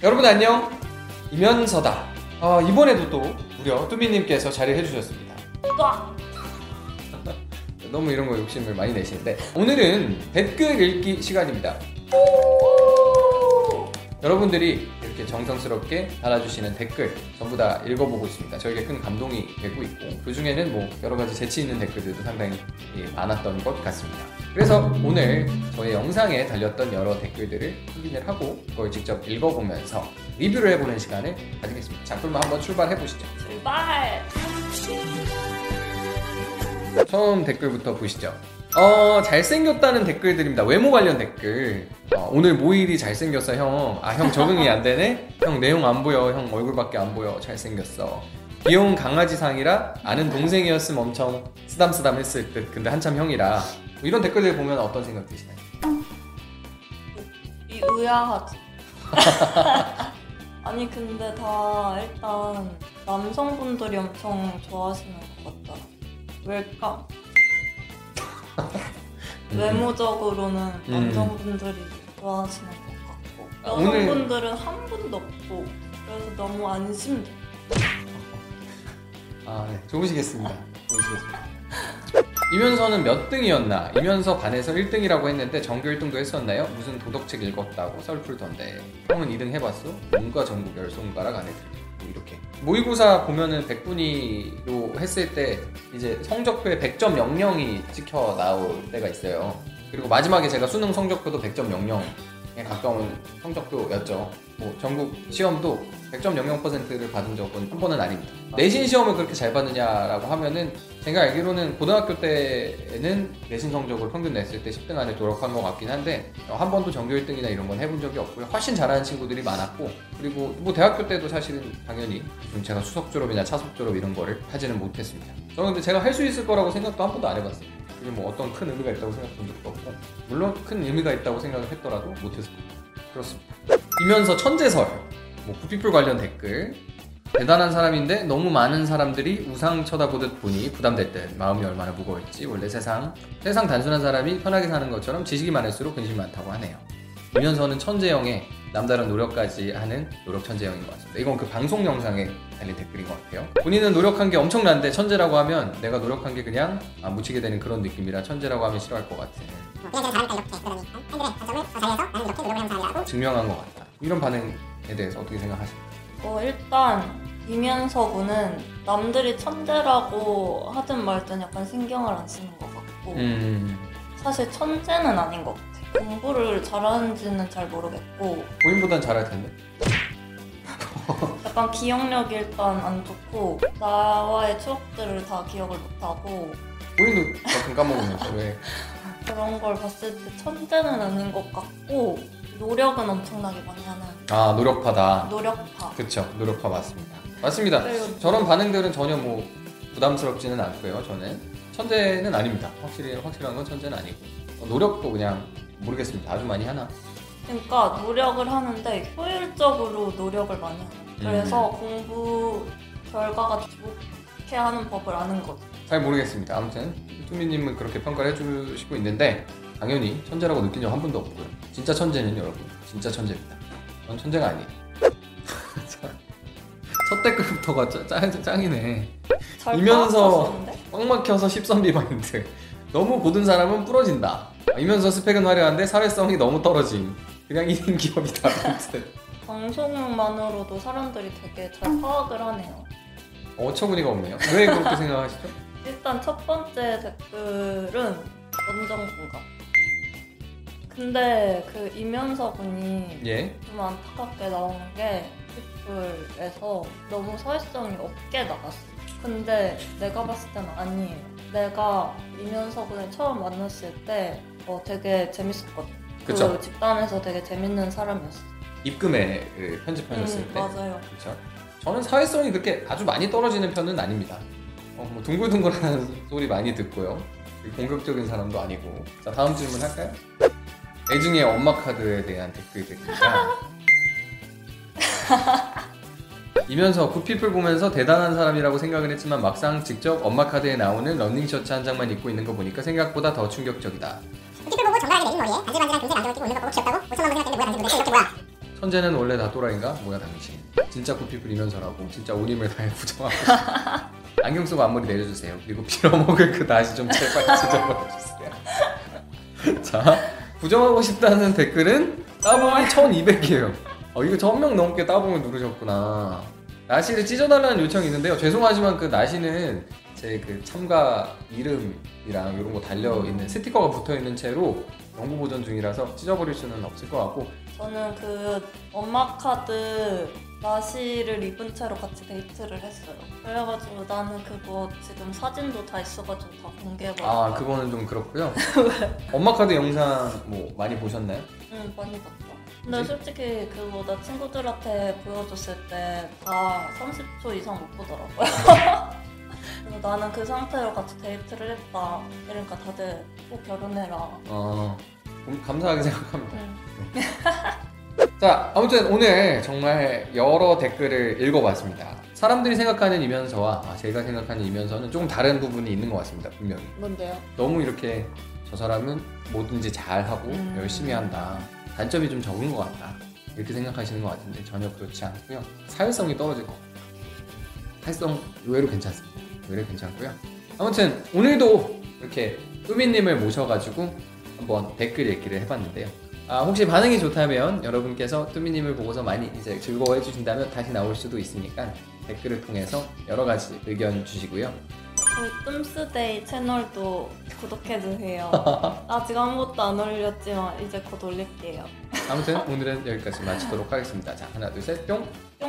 여러분 안녕. 이면서다. 어, 이번에도 또 무려 뚜미님께서 자리해 주셨습니다. 와! 너무 이런 거 욕심을 많이 내시는데. 오늘은 댓글 읽기 시간입니다. 여러분들이 이렇게 정성스럽게 달아주시는 댓글 전부 다 읽어보고 있습니다. 저에게 큰 감동이 되고 있고 그 중에는 뭐 여러 가지 재치 있는 댓글들도 상당히 예, 많았던 것 같습니다. 그래서 오늘 저의 영상에 달렸던 여러 댓글들을 확인을 하고 그걸 직접 읽어보면서 리뷰를 해보는 시간을 가지겠습니다. 자, 그럼 한번 출발해 보시죠. 출발! 처음 댓글부터 보시죠. 어, 잘생겼다는 댓글들입니다. 외모 관련 댓글. 어, 오늘 모일이 잘생겼어, 형. 아, 형 적응이 안 되네? 형 내용 안 보여. 형 얼굴밖에 안 보여. 잘생겼어. 귀여운 강아지상이라 아는 동생이었으면 엄청 쓰담쓰담 했을 듯. 근데 한참 형이라. 뭐 이런 댓글들 보면 어떤 생각 드시나요? 이 의아하지. 아니 근데 다 일단 남성분들이 엄청 좋아하시는 것 같더라. 왜일까? 음. 외모적으로는 남성분들이 좋아하시는 것 같고 아, 오늘- 여성분들은 한 분도 없고 그래서 너무 안심돼. 아, 네. 좋으시겠습니다. 좋으시겠습니다. 이면서는 몇 등이었나? 이면서 반에서 1등이라고 했는데 전교 1등도 했었나요? 무슨 도덕책 읽었다고 썰 풀던데. 형은 2등 해봤어? 뭔가 전국 열 손가락 안에 들고 뭐 이렇게. 모의고사 보면은 100분위로 했을 때 이제 성적표에 100점 00이 찍혀 나올 때가 있어요. 그리고 마지막에 제가 수능 성적표도 100점 00에 가까운 성적표였죠. 뭐 전국 시험도 100점 00%를 받은 적은 한 번은 아닙니다. 내신 시험을 그렇게 잘 받느냐라고 하면은 제가 알기로는 고등학교 때는 내신 성적으로 평균 냈을 때 10등 안에 도락한 것 같긴 한데 어, 한 번도 전교 1등이나 이런 건 해본 적이 없고요. 훨씬 잘하는 친구들이 많았고 그리고 뭐 대학교 때도 사실은 당연히 좀 제가 수석 졸업이나 차석 졸업 이런 거를 하지는 못했습니다. 저는 근데 제가 할 수 있을 거라고 생각도 한 번도 안 해봤어요. 그게 뭐 어떤 큰 의미가 있다고 생각한 적도 없고 물론 큰 의미가 있다고 생각을 했더라도 못했을 거예요. 그렇습니다. 이면서 천재설, 뭐 구피플 관련 댓글, 대단한 사람인데 너무 많은 사람들이 우상 쳐다보듯 보니 부담될 듯 마음이 얼마나 무거울지 원래 세상 세상 단순한 사람이 편하게 사는 것처럼 지식이 많을수록 근심이 많다고 하네요. 이면서는 천재형에 남다른 노력까지 하는 노력 천재형인 것 같습니다. 이건 그 방송 영상에 달린 댓글인 것 같아요. 본인은 노력한 게 엄청난데 천재라고 하면 내가 노력한 게 그냥 아, 묻히게 되는 그런 느낌이라 천재라고 하면 싫어할 것 같은 그냥 제가 잘하니까 이렇게 그러니 팬들의 장점을 더 잘해서 나는 이렇게 노력을 하는 사람이라고 증명한 것 같다. 이런 반응에 대해서 어떻게 생각하십니까? 어, 일단 이면서 군은 남들이 천재라고 하든 말든 약간 신경을 안 쓰는 것 같고 음, 사실 천재는 아닌 것 같아. 공부를 잘하는지는 잘 모르겠고 본인보단 잘할 텐데. 약간 기억력이 일단 안 좋고 나와의 추억들을 다 기억을 못하고 본인도 가끔 까먹으면서 왜? 그런 걸 봤을 때 천재는 아닌 것 같고 노력은 엄청나게 많이 하는 아 노력파다. 노력파. 그쵸, 노력파 맞습니다. 맞습니다. 그리고 저런 반응들은 전혀 뭐 부담스럽지는 않고요. 저는 천재는 아닙니다. 확실히 확실한 건 천재는 아니고 어, 노력도 그냥 모르겠습니다. 아주 많이 하나. 그러니까 노력을 하는데 효율적으로 노력을 많이 해요. 그래서 음. 공부 결과가 좋게 하는 법을 아는 거죠. 잘 모르겠습니다. 아무튼 투미님은 그렇게 평가를 해주시고 있는데 당연히 천재라고 느낀 적 한 번도 없고요. 진짜 천재는 여러분 진짜 천재입니다. 전 천재가 아니에요. 첫 댓글부터가 짜- 짱, 짱이네. 잘 이면서? 꽉 막혀서 10선 비바인드. 너무 고든 사람은 부러진다. 이면서 스펙은 화려한데 사회성이 너무 떨어짐. 그냥 1인 기업이다. 방송만으로도 사람들이 되게 잘 파악을 하네요. 어처구니가 없네요. 왜 그렇게 생각하시죠? 일단 첫 번째 댓글은 원정 공감. 근데 그 이면서 분이 예. 좀 안타깝게 나오는 게 피플에서 너무 사회성이 없게 나갔어. 근데 내가 봤을 때는 아니에요. 내가 이면서 군을 처음 만났을 때 어, 되되게 재밌었거든. 그쵸. 그 집단에서 되게 재밌는 사람이었어. 입금에 그 편집하셨을 음, 때. 맞아요. 그렇죠. 저는 사회성이 그렇게 아주 많이 떨어지는 편은 아닙니다. 어, 뭐 둥글둥글하는 소리 많이 듣고요. 공격적인 사람도 아니고. 자 다음 질문 할까요? 애증의 엄마 카드에 대한 댓글들입니다. 임현서 굿피플 보면서 대단한 사람이라고 생각을 했지만 막상 직접 엄마 카드에 나오는 런닝 셔츠 한 장만 입고 있는 거 보니까 생각보다 더 충격적이다. 머리에 반질반질한 금색 안경을 끼고 있는 거 보고 귀엽다고? 5천만 원 생각했는데 뭐야? 반질 도대체 이렇게 뭐야 천재는 원래 다 또라이인가? 뭐야 당신. 진짜 굿피플 임현서라고 진짜 온 힘을 다해 부정하고. 안경 쓰고 앞머리 내려주세요. 그리고 빌어먹을 그 다시 좀 제발 지져버려주세요. 자 부정하고 싶다는 댓글은 따봉이 1200개예요. 어 이거 1000명 넘게 따봉을 누르셨구나. 나시를 찢어달라는 요청이 있는데요. 죄송하지만 그 나시는 제 그 참가 이름이랑 이런 거 달려 있는 스티커가 붙어 있는 채로 영구 보존 중이라서 찢어버릴 수는 없을 것 같고 저는 그 엄마 카드 나시를 입은 채로 같이 데이트를 했어요. 그래가지고 나는 그거 지금 사진도 다 있어가지고 다 공개해버렸어. 아 그거는 좀 그렇고요 엄마 카드 영상 뭐 많이 보셨나요? 응 많이 봤다. 근데 뭐지? 솔직히 그거 나 친구들한테 보여줬을 때 다 30초 이상 못 보더라고요. 그래서 나는 그 상태로 같이 데이트를 했다. 이러니까 다들 꼭 결혼해라. 어 감- 감사하게 생각합니다 응. 자, 아무튼 오늘 정말 여러 댓글을 읽어봤습니다. 사람들이 생각하는 이면서와 아, 제가 생각하는 이면서는 조금 다른 부분이 있는 것 같습니다, 분명히. 뭔데요? 너무 이렇게 저 사람은 뭐든지 잘하고 음. 열심히 한다. 단점이 좀 적은 것 같다. 이렇게 생각하시는 것 같은데 전혀 그렇지 않고요. 사회성이 떨어질 것 같아요. 사회성 의외로 괜찮습니다. 의외로 괜찮고요. 아무튼 오늘도 이렇게 뚜미님을 모셔가지고 한번 댓글 읽기를 해봤는데요. 아, 혹시 반응이 좋다면 여러분께서 뚜미님을 보고서 많이 이제 즐거워해 주신다면 다시 나올 수도 있으니까 댓글을 통해서 여러 가지 의견 주시고요. 저희 뜸스데이 채널도 구독해주세요. 아직 아무것도 안 올렸지만 이제 곧 올릴게요. 아무튼 오늘은 여기까지 마치도록 하겠습니다. 자, 하나, 둘, 셋, 뿅! 뿅!